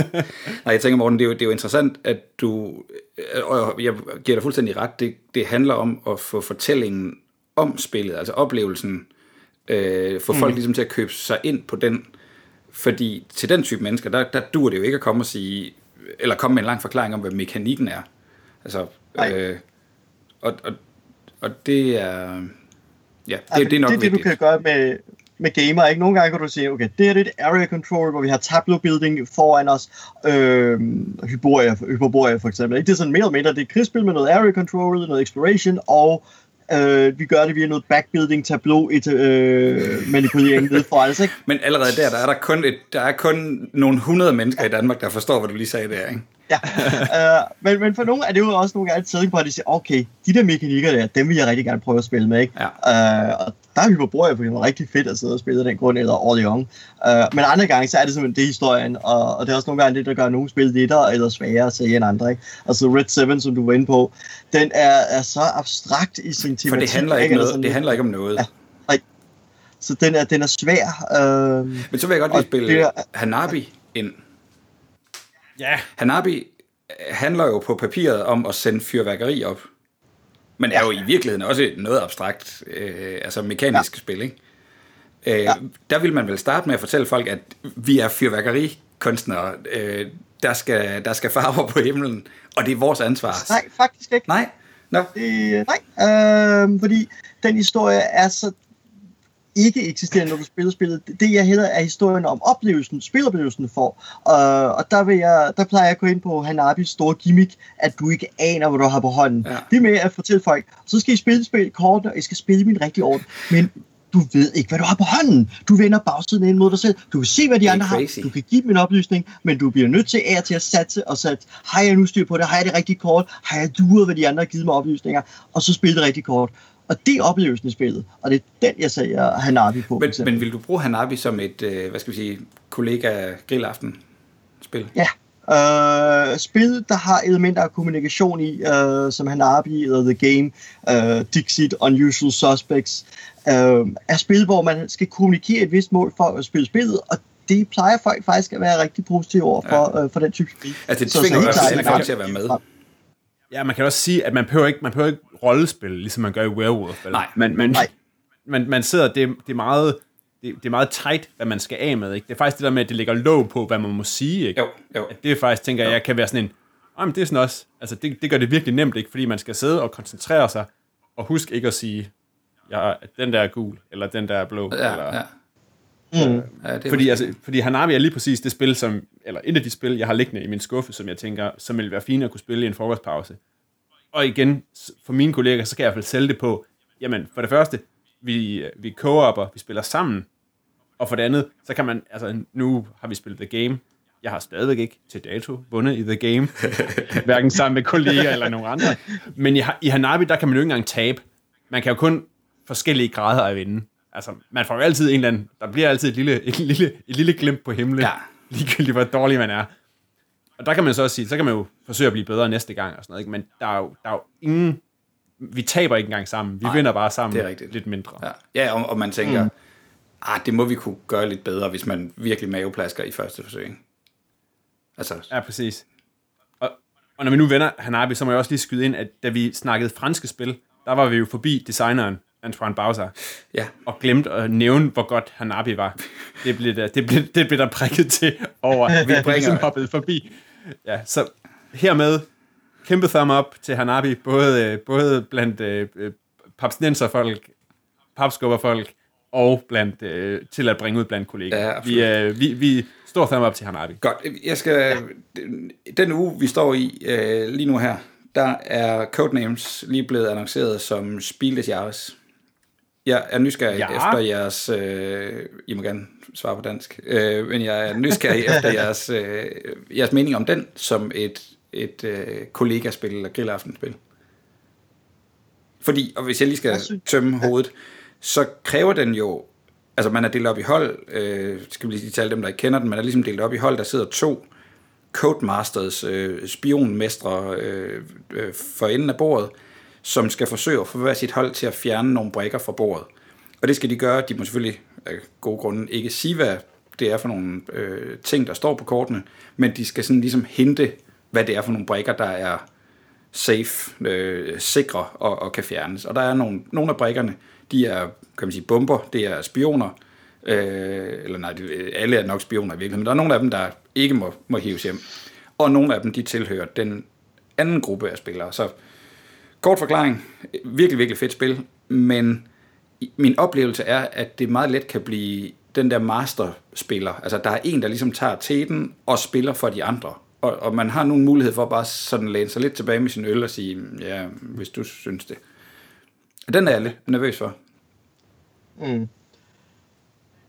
Nej, jeg tænker, Morten, det er jo, det er jo interessant, at du, øh, og jeg giver dig fuldstændig ret, det, det handler om at få fortællingen om spillet, altså oplevelsen, øh, få mm. folk ligesom til at købe sig ind på den, fordi til den type mennesker, der, der dur det jo ikke at komme og sige, eller komme med en lang forklaring om, hvad mekanikken er. Altså, øh, og, og, og det er, ja, det, altså, det er nok det, er det, du kan gøre med, med gamer, ikke? Nogle gange kan du sige, okay, det her det er et area control, hvor vi har tableau building foran os, øh, Hyboria, Hyperboria for eksempel. Ikke? Det er sådan mere eller mindre, det er krigsspil med noget area control, noget exploration, og øh, vi gør det via noget backbuilding, tableau, et, øh, manipulering nede for os, ikke? Men allerede der, der er der kun, et, der er kun nogle hundrede mennesker i Danmark, der forstår, hvad du lige sagde der, ikke? Ja, øh, men, men for nogle er det jo også nogle gange et på, at de siger, okay, de der mekanikker der, dem vil jeg rigtig gerne prøve at spille med, ikke? Ja. Øh, og der er Hyperborea for eksempel rigtig fedt at sidde og spille den grund, eller Orleans. Øh, men andre gange, så er det simpelthen det historien, og, og det er også nogle gange det, der gør nogle spil lettere eller sværere at se end andre, ikke? Altså Red 7, som du var inde på, den er, er så abstrakt i sin tematik. For det handler ikke, Eller noget, det handler ikke om noget. Ja. Så den er, den er svær. Øh, Men så vil jeg godt lige spille det Hanabi ind. Ja, Hanabi øh, handler jo på papiret om at sende fyrværkeri op. Men er jo i virkeligheden også noget abstrakt, øh, altså mekanisk ja. spil, ikke? Øh, ja. Der vil man vel starte med at fortælle folk, at vi er fyrværkerikunstnere. Øh, der, skal, der skal farver på himlen, og det er vores ansvar. nej, faktisk ikke. Nej? Nå, Det, nej, øh, fordi den historie er så ikke eksisterende, når du spiller spillet. Det jeg hedder er historien om oplevelsen, spiloplevelsen får. Uh, og der, vil jeg, der plejer jeg at gå ind på Hanabis store gimmick, at du ikke aner, hvad du har på hånden. Ja. Det med at fortælle folk, så skal I spille spil kort, og I skal spille min rigtige orden. Men du ved ikke, hvad du har på hånden. Du vender bagsiden ind mod dig selv. Du kan se, hvad de andre crazy. har. Du kan give dem en oplysning, men du bliver nødt til af og til at satse og sætte, har jeg nu styr på det? Har jeg det rigtige kort? Har jeg duet, hvad de andre har givet mig oplysninger? Og så spille det rigtige kort. Og det er oplevelsen i spillet. Og det er den, jeg siger Hanabi på. men, men vil du bruge Hanabi som et, øh, hvad skal vi sige, kollega grillaften spil? Ja. Uh, spil, der har elementer af kommunikation i, uh, som Hanabi eller The Game, uh, Dixit, Unusual Suspects, uh, er spil, hvor man skal kommunikere et vist mål for at spille spillet, og det plejer folk faktisk at være rigtig positive over for, ja. uh, for den type spil. Altså, det Så- så tvinger selv man folk kan- til at være med. Ja, man kan også sige, at man behøver ikke, man behøver ikke rollespil, ligesom man gør i Werewolf. vel? Nej. man, man, Nej. man, man sidder, det, det er meget... Det, det er meget tight, hvad man skal af med. Ikke? Det er faktisk det der med, at det lægger låg på, hvad man må sige. Ikke? Jo, jo. At det er faktisk, tænker jeg, jeg kan være sådan en... Ah, men det er sådan også... Altså, det, det gør det virkelig nemt, ikke? Fordi man skal sidde og koncentrere sig, og husk ikke at sige, ja, den der er gul, eller den der er blå. Ja, eller, ja. Mm. ja det er fordi, altså, fordi Hanabi er lige præcis det spil, som, eller et af de spil, jeg har liggende i min skuffe, som jeg tænker, som vil være fint at kunne spille i en frokostpause. Og igen, for mine kolleger, så kan jeg i hvert fald sælge det på, jamen, for det første, vi, vi co-opper, vi spiller sammen, og for det andet, så kan man, altså, nu har vi spillet The Game, jeg har stadigvæk ikke til dato vundet i The Game, hverken sammen med kolleger eller nogen andre, men i, i Hanabi, der kan man jo ikke engang tabe. Man kan jo kun forskellige grader af vinde. Altså, man får jo altid en eller anden, der bliver altid et lille, et lille, et lille glimt på himlen, Ja. ligegyldigt hvor dårlig man er. Og der kan man så også sige, så kan man jo forsøge at blive bedre næste gang og sådan noget, ikke? men der er, jo, der er jo ingen, vi taber ikke engang sammen, vi Nej, vinder bare sammen det er rigtigt. lidt mindre. Ja, ja og, og man tænker, mm. ah, det må vi kunne gøre lidt bedre, hvis man virkelig maveplasker i første forsøg. Altså, Ja, præcis. Og, og når vi nu vender Hanabi, så må jeg også lige skyde ind, at da vi snakkede franske spil, der var vi jo forbi designeren, Antoine Bauza, ja, og glemte at nævne, hvor godt Hanabi var. Det blev der, det blev, det blev der prikket til over, vi bringer- hoppede forbi. Ja, så hermed kæmpe thumb up til Hanabi, både, øh, både blandt øh, øh, papsnenserfolk, papskubberfolk, og blandt, øh, til at bringe ud blandt kolleger. Ja, absolut. vi, øh, vi, vi stor thumb up til Hanabi. godt. Jeg skal, den uge, vi står i øh, lige nu her, der er Codenames lige blevet annonceret som Spiel des Jahres. Jeg er nysgerrig Ja. efter jeres... Øh, I må gerne svare på dansk. Øh, men jeg er nysgerrig efter jeres, øh, jeres mening om den som et, et øh, kollegaspil eller grillaftenspil. Fordi, og hvis jeg lige skal tømme hovedet, så kræver den jo, altså man er delt op i hold, øh, skal vi lige tale dem, der ikke kender den, man er ligesom delt op i hold, der sidder to Codemasters, øh, spionmestre øh, øh, for enden af bordet, som skal forsøge at få hver sit hold til at fjerne nogle brækker fra bordet. Og det skal de gøre, de må selvfølgelig af gode grunde ikke sige, hvad det er for nogle øh, ting, der står på kortene, men de skal sådan ligesom hente, hvad det er for nogle brækker, der er safe, øh, sikre og, og kan fjernes. Og der er nogle, nogle af brikkerne, de er, kan man sige, bomber, det er spioner, øh, eller nej, alle er nok spioner i virkeligheden, men der er nogle af dem, der ikke må, må hives hjem. Og nogle af dem, de tilhører den anden gruppe af spillere. Så kort forklaring, virkelig, virkelig fedt spil, men min oplevelse er, at det meget let kan blive den der masterspiller. Altså, der er en, der ligesom tager teten og spiller for de andre. Og, og man har nogen mulighed for bare sådan læne sig lidt tilbage med sin øl og sige, ja, hvis du synes det. Den er jeg lidt nervøs for. Mm.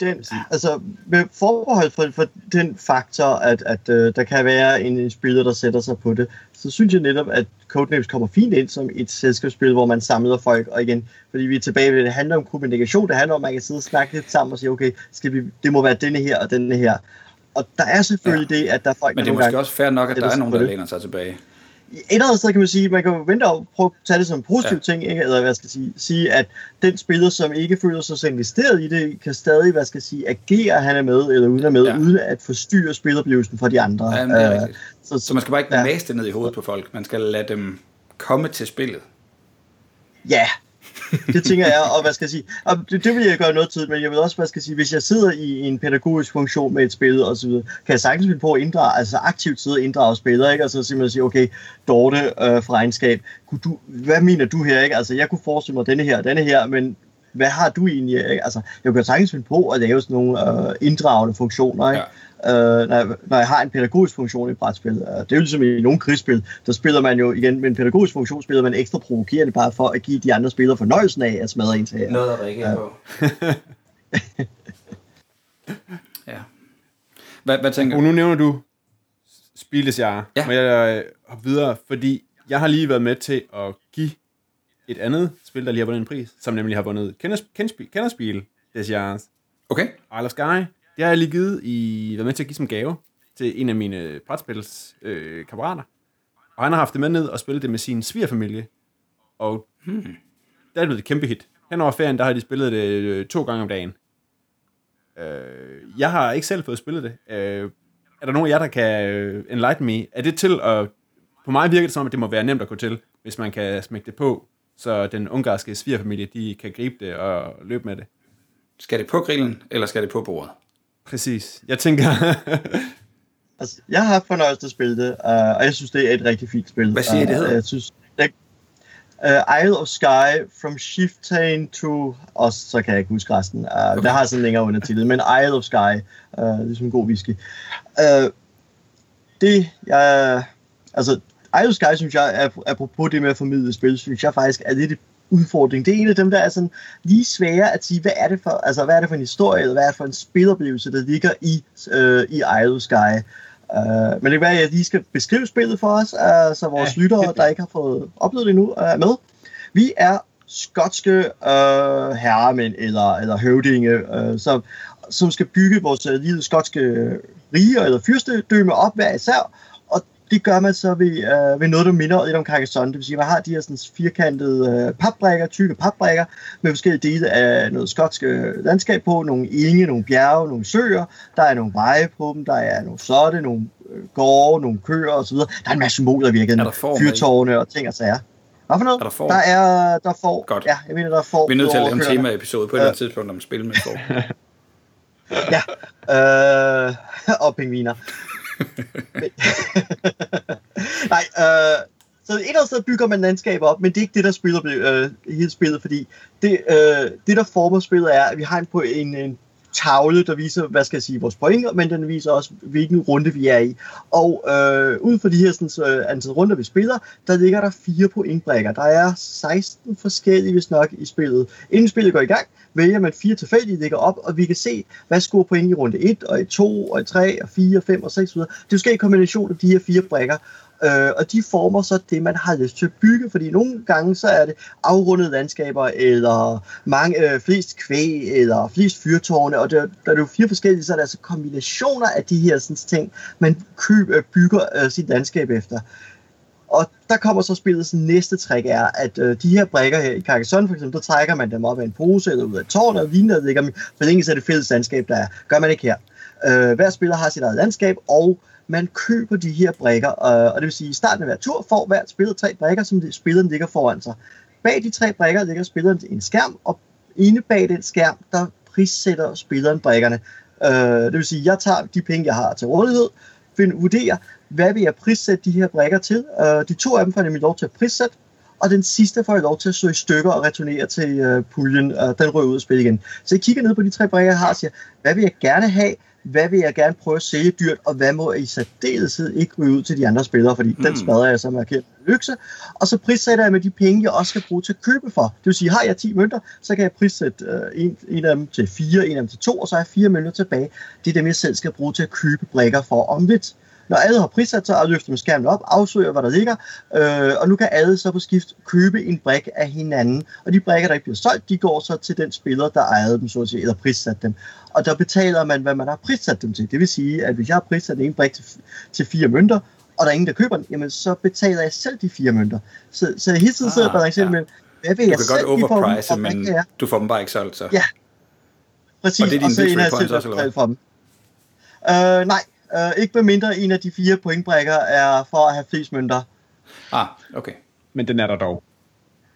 Den, altså, med forbehold for, for den faktor, at, at uh, der kan være en, en spiller, der sætter sig på det, så synes jeg netop, at Codenames kommer fint ind som et selskabsspil, hvor man samler folk, og igen, fordi vi er tilbage ved det, handler om kommunikation, det handler om, at man kan sidde og snakke lidt sammen og sige, okay, skal vi, det må være denne her og denne her. Og der er selvfølgelig ja. det, at der er folk, Men det er måske også fair nok, at der er nogen, der læner sig tilbage et eller andet sted kan man sige, man kan jo vente og prøve at tage det som en positiv ja. ting, ikke? eller hvad skal jeg sige, sige, at den spiller, som ikke føler sig så investeret i det, kan stadig, hvad skal jeg sige, agere, han er med, eller uden at med, ja. uden at forstyrre spilleoplevelsen for de andre. Ja, det er uh, så, så man skal bare ikke ja. mase det ned i hovedet på folk, man skal lade dem komme til spillet. Ja, det tænker jeg, og hvad skal jeg sige, og det, det vil jeg gøre noget tid, men jeg vil også, hvad skal jeg sige, hvis jeg sidder i en pædagogisk funktion med et spil og så videre, kan jeg sagtens finde på at inddrage, altså aktivt sidde og inddrage spillere, ikke? og så simpelthen sige, okay, Dorte øh, fra regnskab, kunne du, hvad mener du her, ikke? Altså, jeg kunne forestille mig denne her og denne her, men hvad har du egentlig, ikke? Altså, jeg kan sagtens finde på at lave sådan nogle øh, inddragende funktioner, ikke? Ja øh, når, jeg, når jeg har en pædagogisk funktion i et brætspil. Uh, det er jo ligesom i nogle krigsspil, der spiller man jo igen med en pædagogisk funktion, spiller man ekstra provokerende bare for at give de andre spillere fornøjelsen af at smadre en til Noget at række uh, på. ja. Hvad, hvad tænker du? Nu nævner du Spilesjære, ja. må jeg hoppe videre, fordi jeg har lige været med til at give et andet spil, der lige har vundet en pris, som nemlig har vundet Kenderspil des Jahres. Okay. Isle of Sky, det har jeg lige givet i, været med til at give som gave til en af mine brætspils øh, kammerater. Og han har haft det med ned og spillet det med sin svigerfamilie. Og hmm. der er det et kæmpe hit. Hen over ferien, der har de spillet det øh, to gange om dagen. Øh, jeg har ikke selv fået spillet det. Øh, er der nogen af jer, der kan øh, enlighten me? Er det til at... På mig virker det som, at det må være nemt at gå til, hvis man kan smække det på, så den ungarske svigerfamilie, de kan gribe det og løbe med det. Skal det på grillen, eller skal det på bordet? Præcis. Jeg tænker... altså, jeg har haft fornøjelse at spille det, uh, og jeg synes, det er et rigtig fint spil. Hvad siger det hedder? Jeg synes, det, uh, Isle of Sky, From Shiftain to... Og så kan jeg ikke huske resten. Uh, okay. Der har sådan længere undertitel, men Isle of Sky, uh, det er som en god whisky. Uh, det, jeg... Altså, Isle of Sky, synes jeg, apropos det med at formidle spil, synes jeg faktisk er lidt et udfordring. Det er en af dem, der er sådan lige svære at sige, hvad er det for, altså, hvad er det for en historie, eller hvad er det for en spiloplevelse, der ligger i, øh, i of Sky. Uh, men det kan være, at jeg lige skal beskrive spillet for os, uh, så vores ja. lyttere, der ikke har fået oplevet det endnu, er med. Vi er skotske uh, herremænd eller, eller høvdinge, uh, som, som skal bygge vores uh, lille skotske rige eller fyrstedømme op hver især, det gør man så ved, øh, ved noget, der minder lidt om Carcassonne. Det vil sige, man har de her sådan firkantede øh, papbrækker, tykke papbrækker, med forskellige dele af noget skotsk øh, landskab på, nogle inge, nogle bjerge, nogle søer, der er nogle veje på dem, der er nogle slotte, nogle øh, gårde, nogle køer osv. Der er en masse symboler virkelig, fyrtårne og ting og sager. Hvad for noget? Er der får? Der er, der får. Godt. Ja, jeg mener, der er får. Vi er nødt til at lave en tema-episode på et eller andet tidspunkt om spil med får. ja, øh, og pingviner. Nej, øh, så et eller andet sted bygger man landskaber op, men det er ikke det, der spiller øh, hele spillet, fordi det, øh, det, der former spillet, er, at vi har en, på en, en tavle, der viser, hvad skal jeg sige, vores point, men den viser også, hvilken runde vi er i. Og øh, ud fra de her sådan, øh, antal runder, vi spiller, der ligger der fire pointbrækker. Der er 16 forskellige, hvis nok, i spillet. Inden spillet går i gang, vælger man fire tilfældige, ligger op, og vi kan se, hvad scorer point i runde 1, og i 2, og i 3, og 4, 5 og 6 videre. Det er jo i kombination af de her fire brækker, øh, og de former så det, man har lyst til at bygge, fordi nogle gange så er det afrundede landskaber, eller mange, øh, flest kvæg, eller flest fyrtårne, og der, der er jo fire forskellige, så er der altså kombinationer af de her sådan, ting, man køb, øh, bygger øh, sit landskab efter. Og der kommer så spillets næste trick er, at øh, de her brækker her i Carcassonne for eksempel, der trækker man dem op af en pose eller ud af et tårn og lignende, ligger for længe så er det fælles landskab, der er. Gør man ikke her. Øh, hver spiller har sit eget landskab, og man køber de her brækker, øh, og det vil sige, i starten af hver tur får hver spiller tre brækker, som spilleren ligger foran sig. Bag de tre brækker ligger spilleren en skærm, og inde bag den skærm, der prissætter spilleren brækkerne. Øh, det vil sige, jeg tager de penge, jeg har til rådighed, find, vurderer, hvad vil jeg prissætte de her brækker til. Øh, de to af dem får nemlig lov til at prissætte, og den sidste får jeg lov til at søge stykker og returnere til øh, puljen, og den rører ud og spille igen. Så jeg kigger ned på de tre brækker, jeg har, og siger, hvad vil jeg gerne have, hvad vil jeg gerne prøve at sælge dyrt, og hvad må i særdeleshed ikke ryge ud til de andre spillere, fordi mm. den smadrer jeg så markeret økse. Og så prissætter jeg med de penge, jeg også skal bruge til at købe for. Det vil sige, har jeg 10 mønter, så kan jeg prissætte øh, en, en af dem til 4, en af dem til 2, og så har jeg 4 mønter tilbage. Det er dem, jeg selv skal bruge til at købe brækker for om lidt. Når alle har prissat sig, og løfter med skærmen op, afsøger, hvad der ligger, øh, og nu kan alle så på skift købe en brik af hinanden. Og de brikker, der ikke bliver solgt, de går så til den spiller, der ejede dem, så at sige, eller prissat dem. Og der betaler man, hvad man har prissat dem til. Det vil sige, at hvis jeg har prissat en brik til, til fire mønter, og der er ingen, der køber den, jamen så betaler jeg selv de fire mønter. Så, så hele tiden sidder ah, balancerer ja. med, hvad vil du jeg kan godt overprice, men du får dem bare ikke solgt, så. Ja, præcis. Og det er din og så en af points også, eller hvad? Uh, nej, Uh, ikke med mindre en af de fire pointbrækker er for at have flest mønter. Ah, okay. Men den er der dog.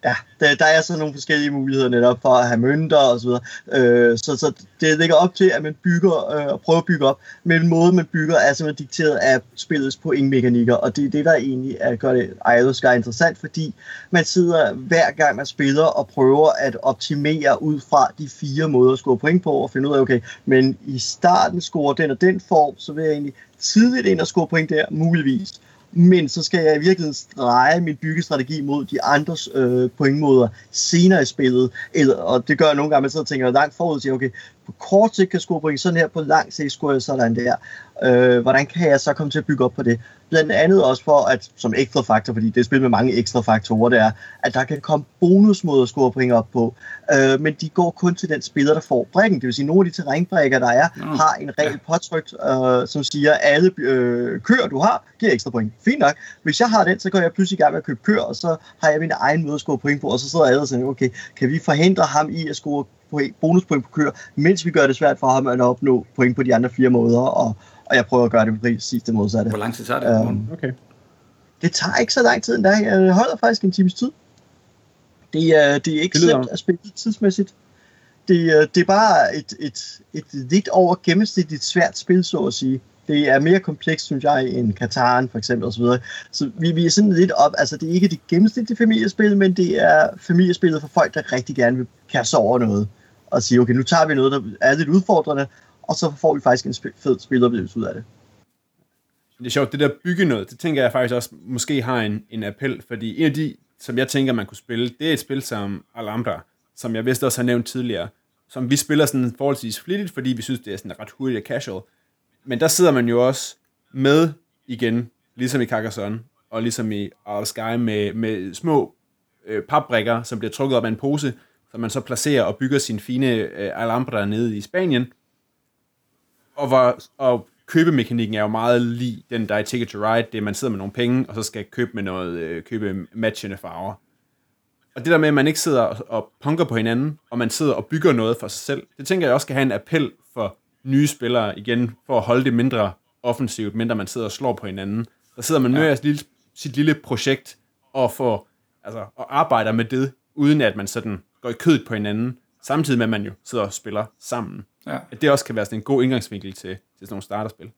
Ja, der, der er så nogle forskellige muligheder netop for at have mønter og så videre. Øh, så, så det ligger op til, at man bygger øh, og prøver at bygge op. Men måden man bygger, er simpelthen dikteret af spillets pointmekanikker. Og det er det, der egentlig er, gør det Isle Sky interessant, fordi man sidder hver gang, man spiller og prøver at optimere ud fra de fire måder at score point på, og finde ud af, okay, men i starten scorer den og den form, så vil jeg egentlig tidligt ind og score point der, muligvis men så skal jeg i virkeligheden dreje min byggestrategi mod de andres øh, pointmåder senere i spillet. Eller, og det gør jeg nogle gange, at man sidder og tænker langt forud og siger, okay, på kort sigt kan score point sådan her, på lang sigt scorer jeg sådan der. Øh, hvordan kan jeg så komme til at bygge op på det? Blandt andet også for, at som ekstra faktor, fordi det er spil med mange ekstra faktorer, det er, at der kan komme bonusmåder at score point op på. Øh, men de går kun til den spiller, der får brækken. Det vil sige, nogle af de terrænbrækker, der er, mm. har en regel påtrykt, øh, som siger, at alle øh, køer, du har, giver ekstra point. Fint nok. Hvis jeg har den, så går jeg pludselig i gang med at købe køer, og så har jeg min egen måde at score point på, og så sidder alle og siger, okay, kan vi forhindre ham i at score bonuspoint på køer, mens vi gør det svært for ham at opnå point på de andre fire måder, og, og jeg prøver at gøre det præcis det modsatte. Hvor lang tid tager det? Um, okay. Det tager ikke så lang tid endda. Jeg holder faktisk en times tid. Det er, det er ikke det slemt at spille tidsmæssigt. Det, det er bare et, et, et lidt over gennemsnitligt svært spil, så at sige. Det er mere komplekst, synes jeg, end Kataren for eksempel osv. Så, så vi, vi er sådan lidt op, altså det er ikke det gennemsnitlige familiespil, men det er familiespillet for folk, der rigtig gerne vil kaste over noget og sige, okay, nu tager vi noget, der er lidt udfordrende, og så får vi faktisk en fed spiloplevelse ud af det. Det er sjovt, det der bygge noget, det tænker jeg faktisk også måske har en, en appel, fordi en af de, som jeg tænker, man kunne spille, det er et spil som Alhambra, som jeg vist også har nævnt tidligere, som vi spiller sådan forholdsvis flittigt, fordi vi synes, det er sådan ret hurtigt og casual. Men der sidder man jo også med igen, ligesom i Carcassonne, og ligesom i Isle Sky, med, med små øh, papbrikker, som bliver trukket op af en pose, som man så placerer og bygger sin fine øh, Alhambra nede i Spanien. Og, hvor, og købemekanikken er jo meget lige den, der er i Ticket to Ride. Det er, man sidder med nogle penge, og så skal købe med noget, øh, købe matchende farver. Og det der med, at man ikke sidder og punker på hinanden, og man sidder og bygger noget for sig selv, det tænker jeg også skal have en appel for nye spillere igen, for at holde det mindre offensivt, mindre man sidder og slår på hinanden. Der sidder man med ja. sit, lille, sit lille projekt og får, altså, og arbejder med det, uden at man sådan går i kødet på hinanden, samtidig med at man jo sidder og spiller sammen. Ja. At det også kan være sådan en god indgangsvinkel til, til sådan nogle starterspil.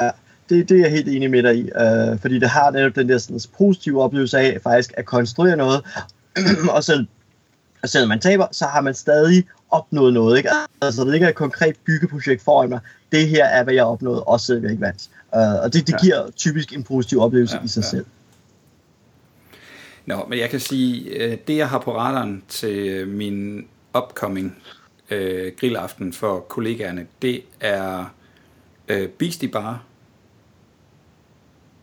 Ja, det, det er jeg helt enig med dig i, øh, fordi det har netop den der sådan, positive oplevelse af faktisk at konstruere noget, og selv, og selvom man taber, så har man stadig opnået noget. Ikke? Altså, der ligger et konkret byggeprojekt foran mig. Det her er, hvad jeg opnået, også selvom jeg ikke vandt. Uh, og det, det giver typisk en positiv oplevelse ja, i sig ja. selv. Nå, men jeg kan sige, øh, det jeg har på radaren til min upcoming øh, grillaften for kollegaerne, det er øh, Beastie Bar.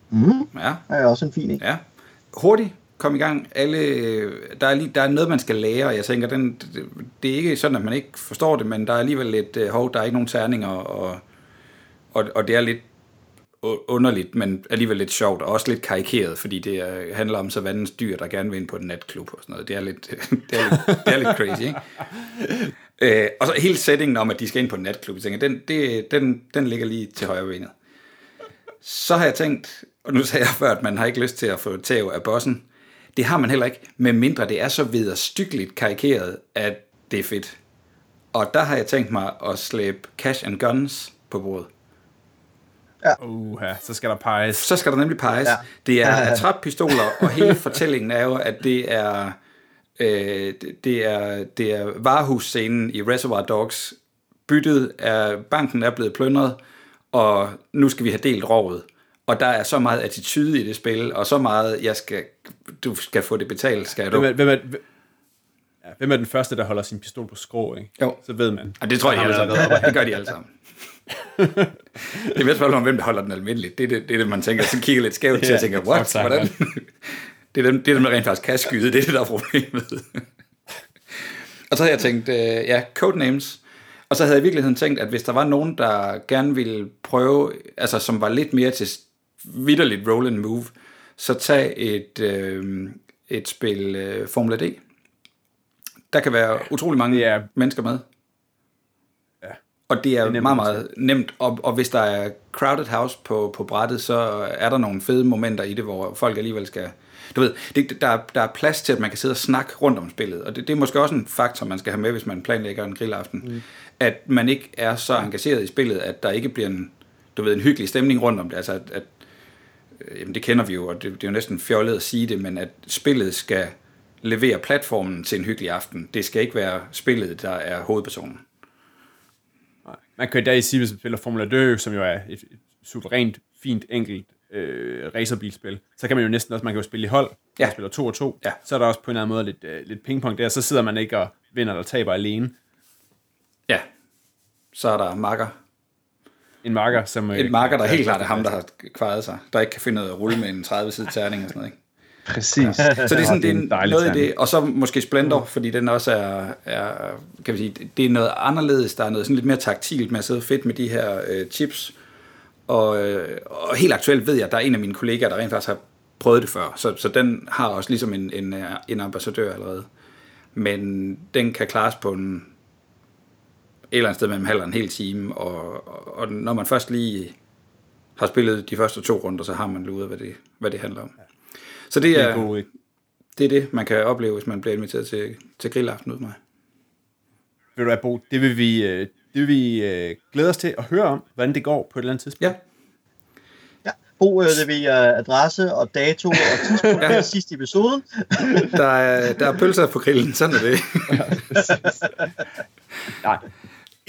Mm. Ja. Det er også en fin en. Ja. Hurtigt, kom i gang. Alle, der, er lige, der er noget, man skal lære, og jeg tænker, den, det, det er ikke sådan, at man ikke forstår det, men der er alligevel lidt, øh, hov, der er ikke nogen terninger, og, og, og det er lidt underligt, men alligevel lidt sjovt, og også lidt karikeret, fordi det er, handler om savannens dyr, der gerne vil ind på en natklub og sådan noget. Det er lidt, det er lidt, det er lidt crazy, ikke? Øh, og så hele settingen om, at de skal ind på en natklub, jeg tænker, den, det, den, den ligger lige til højre benet. Så har jeg tænkt, og nu sagde jeg før, at man har ikke lyst til at få tæv af bossen. Det har man heller ikke, med mindre det er så vederstykkeligt karikeret, at det er fedt. Og der har jeg tænkt mig at slæbe Cash and Guns på bordet. Uh, så skal der peges. Så skal der nemlig peges. Ja. Ja. Det er attrappistoler, og hele fortællingen er jo, at det er, øh, det- det er, det er varehusscenen i Reservoir Dogs. Byttet er, banken er blevet plyndret, og nu skal vi have delt rovet. Og der er så meget attitude i det spil, og så meget, jeg skal, du skal få det betalt, skal du. Hvem er, hvem, er, ja, hvem er den første, der holder sin pistol på skrå, ikke? Jo. Så ved man. Og det tror jeg, de alle sammen. Det gør de alle sammen. det er mest spørgsmål om, hvem der holder den almindeligt. Det er det, det, er det man tænker, så kigger lidt skævt til og tænker, what? fuck, Hvordan? det, er dem, det er dem, der rent faktisk kan skyde. Det er det, der er problemet. og så havde jeg tænkt, øh, ja, Codenames. Og så havde jeg i virkeligheden tænkt, at hvis der var nogen, der gerne ville prøve, altså som var lidt mere til vidderligt roll and move, så tag et, øh, et spil øh, Formula D. Der kan være utrolig mange er- mennesker med. Ja. Og det er, Det er nemt meget, meget nemt. Og, og hvis der er crowded house på, på brættet, så er der nogle fede momenter i det, hvor folk alligevel skal... Du ved, det, der, er- der er plads til, at man kan sidde og snakke rundt om spillet. Og det, det er måske også en faktor, man skal have med, hvis man planlægger en grillaften. Mm. At man ikke er så engageret i spillet, at der ikke bliver en, du ved, en hyggelig stemning rundt om det. Altså, at, at jamen det kender vi jo, og det, det er jo næsten fjollet at sige det, men at spillet skal levere platformen til en hyggelig aften. Det skal ikke være spillet, der er hovedpersonen. Nej. Man kan i dag sige, hvis man spiller Formula 2, som jo er et, et suverænt, fint, enkelt øh, racerbilspil, så kan man jo næsten også, man kan jo spille i hold, Ja. man spiller to og to, Ja. så er der også på en eller anden måde lidt, øh, lidt pingpong der, så sidder man ikke og vinder eller taber alene. Ja, så er der makker. En marker, som... øh, Et marker, der helt klart er ham, der har kvaret sig. Der ikke kan finde af at rulle med en 30-side terning og sådan noget. Ikke? Præcis. Så det er sådan, det er en noget i terning. det. Og så måske Splendor, fordi den også er, er, kan vi sige, det er noget anderledes. Der er noget sådan lidt mere taktilt med at sidde fedt med de her øh, chips. Og, øh, og helt aktuelt ved jeg, at der er en af mine kollegaer, der rent faktisk har prøvet det før. Så, så den har også ligesom en, en, øh, en ambassadør allerede. Men den kan klares på en, eller andet sted mellem halv og en hel time. Og, og, og når man først lige har spillet de første to runder, så har man luret, hvad det, hvad det handler om. Så det Det er, er god, det er det, man kan opleve, hvis man bliver inviteret til, til grillaften ud med mig. Ved du hvad, Bo, det vil vi, øh, det vil vi øh, glæde os til at høre om, hvordan det går på et eller andet tidspunkt. Ja, Ja. Bo øh, leverer adresse og dato og tidspunkt ja. sidste episoden. der er, der er pølser på grillen, sådan er det. Nej.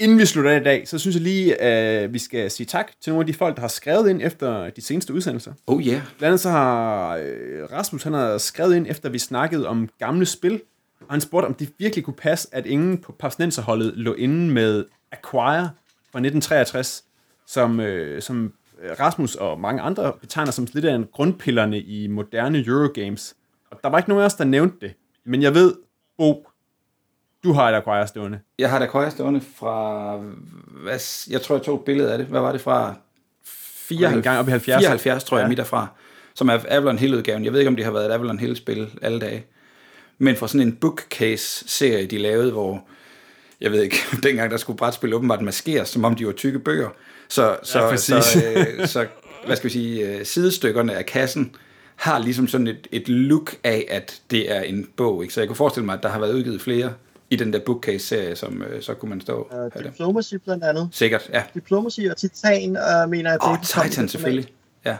Inden vi slutter i dag, så synes jeg lige, at vi skal sige tak til nogle af de folk, der har skrevet ind efter de seneste udsendelser. Oh yeah. Blandt andet så har øh, Rasmus, han har skrevet ind, efter vi snakkede om gamle spil, og han spurgte, om det virkelig kunne passe, at ingen på Papsnenserholdet lå inde med Acquire fra 1963, som, øh, som øh, Rasmus og mange andre betegner som lidt af en grundpillerne i moderne Eurogames. Og der var ikke nogen af os, der nævnte det. Men jeg ved, Bo, du har et Acquire stående. Jeg har da køjer stående fra, hvad, jeg tror, jeg tog et billede af det. Hvad var det fra? 74, En gang op i 70'erne. 74, tror jeg, Ja. mit derfra. Som er Avalon Hill-udgaven. Jeg ved ikke, om det har været et Avalon Hill-spil alle dage. Men fra sådan en bookcase-serie, de lavede, hvor, jeg ved ikke, dengang der skulle brætspil åbenbart maskeres, som om de var tykke bøger. Så, så, Ja, præcis. så, øh, så hvad skal vi sige, øh, sidestykkerne af kassen har ligesom sådan et, et look af, at det er en bog. Ikke? Så jeg kunne forestille mig, at der har været udgivet flere i den der bookcase-serie, som øh, så kunne man stå Uh. Diplomacy blandt andet. Sikkert, ja. Diplomacy og Titan, uh, mener jeg. Åh, oh, Titan selvfølgelig. Ja.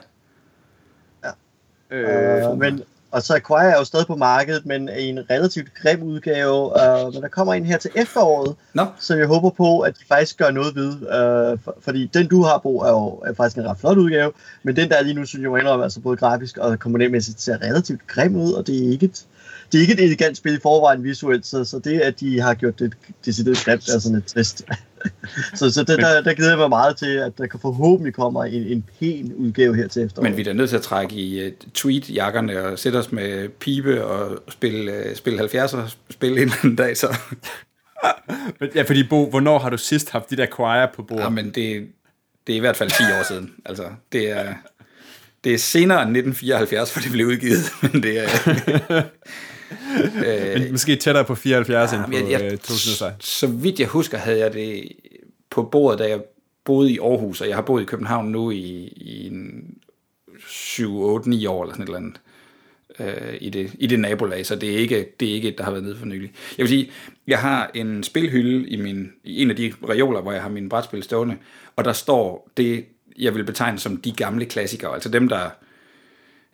Øh, men, og så Acquire er jo stadig på markedet, men i en relativt grim udgave. Uh, men der kommer en her til efteråret, Nå, som jeg håber på, at de faktisk gør noget ved. Uh, for, fordi den du har, Bo, er jo er faktisk en ret flot udgave, men den der er lige nu, synes jeg må indrømme, altså både grafisk og komponentmæssigt ser relativt grim ud, og det er ikke et, det er ikke et elegant spil i forvejen visuelt, så, så det, at de har gjort det decideret grimt, er sådan et trist. så så det, der, der glæder jeg mig meget til, at der kan forhåbentlig kommer en, en pæn udgave her til efteråret. men vi er da nødt til at trække i uh, tweet-jakkerne og sætte os med pibe og spille, uh, spille 70'er spil en eller anden dag, så Men- Ja, fordi Bo, hvornår har du sidst haft dit Acquire på bordet? ja, men det, det er i hvert fald 10 år siden. Altså, det er, det er senere end 1974, for det blev udgivet, men det er... Men måske tættere på 74 end på Jamen, jeg, øh, jeg, 2006. så vidt jeg husker, havde jeg det på bordet, da jeg boet i Aarhus, og jeg har boet i København nu i, i en 7, 8, 9 år eller sådan et eller andet øh, i, det, i det nabolag, så det er, ikke, det er ikke et, der har været nede for nylig. Jeg vil sige, jeg har en spilhylde i, min, i en af de reoler, hvor jeg har mine brætspil stående, og der står det, jeg vil betegne som de gamle klassikere, altså dem, der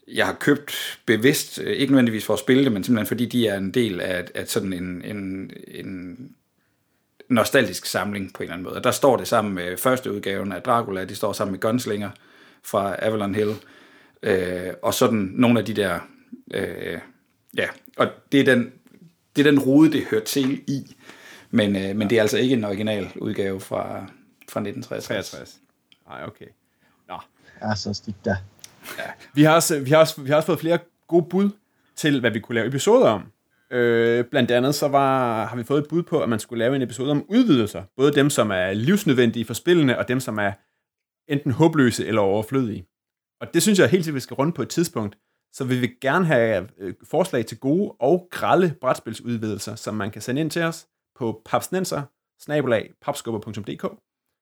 jeg har købt bevidst, øh, ikke nødvendigvis for at spille det, men simpelthen fordi de er en del af, af sådan en, en, en nostalgisk samling på en eller anden måde. Og der står det sammen med første udgaven af Dracula, de står sammen med Gunslinger fra Avalon Hill, øh, og sådan nogle af de der, øh, ja, og det er den, det er den rode, det hører til i, men, øh, men det er altså ikke en original udgave fra, fra 1963. 63. Nej, okay. Ja, så stik da. Vi har, også, vi, har også, vi har også fået flere gode bud til, hvad vi kunne lave episoder om. Øh, blandt andet så var, har vi fået et bud på, at man skulle lave en episode om udvidelser. Både dem, som er livsnødvendige for spillene, og dem, som er enten håbløse eller overflødige. Og det synes jeg helt sikkert, vi skal runde på et tidspunkt. Så vi vil gerne have øh, forslag til gode og grælde brætspilsudvidelser, som man kan sende ind til os på papsnenser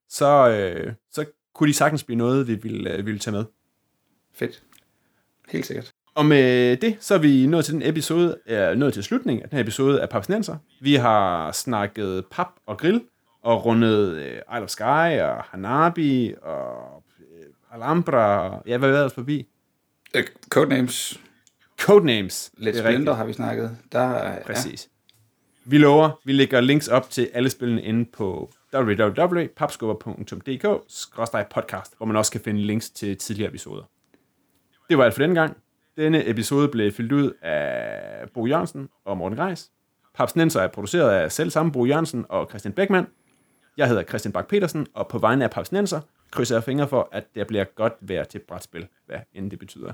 så, øh, så kunne de sagtens blive noget, vi ville, øh, ville tage med. Fedt. Helt sikkert. Og med det, så er vi nået til den episode, er nået til slutningen af den her episode af Papsnenser. Vi har snakket pap og grill, og rundet øh, Isle of Sky, og Hanabi, og øh, Alhambra, og ja, hvad er ellers forbi? Uh, Codenames, Codenames. Er Splinter har vi snakket. Der er, Præcis. Vi lover, vi lægger links op til alle spillene inde på www.papskubber.dk-podcast, hvor man også kan finde links til tidligere episoder. Det var alt for denne gang. Denne episode blev fyldt ud af Bo Jørgensen og Morten Greis. Papsnenser er produceret af selv samme Bo Jørgensen og Christian Beckmann. Jeg hedder Christian Bak petersen og på vegne af Papsnenser krydser jeg fingre for, at der bliver godt vejr til brætspil, hvad end det betyder.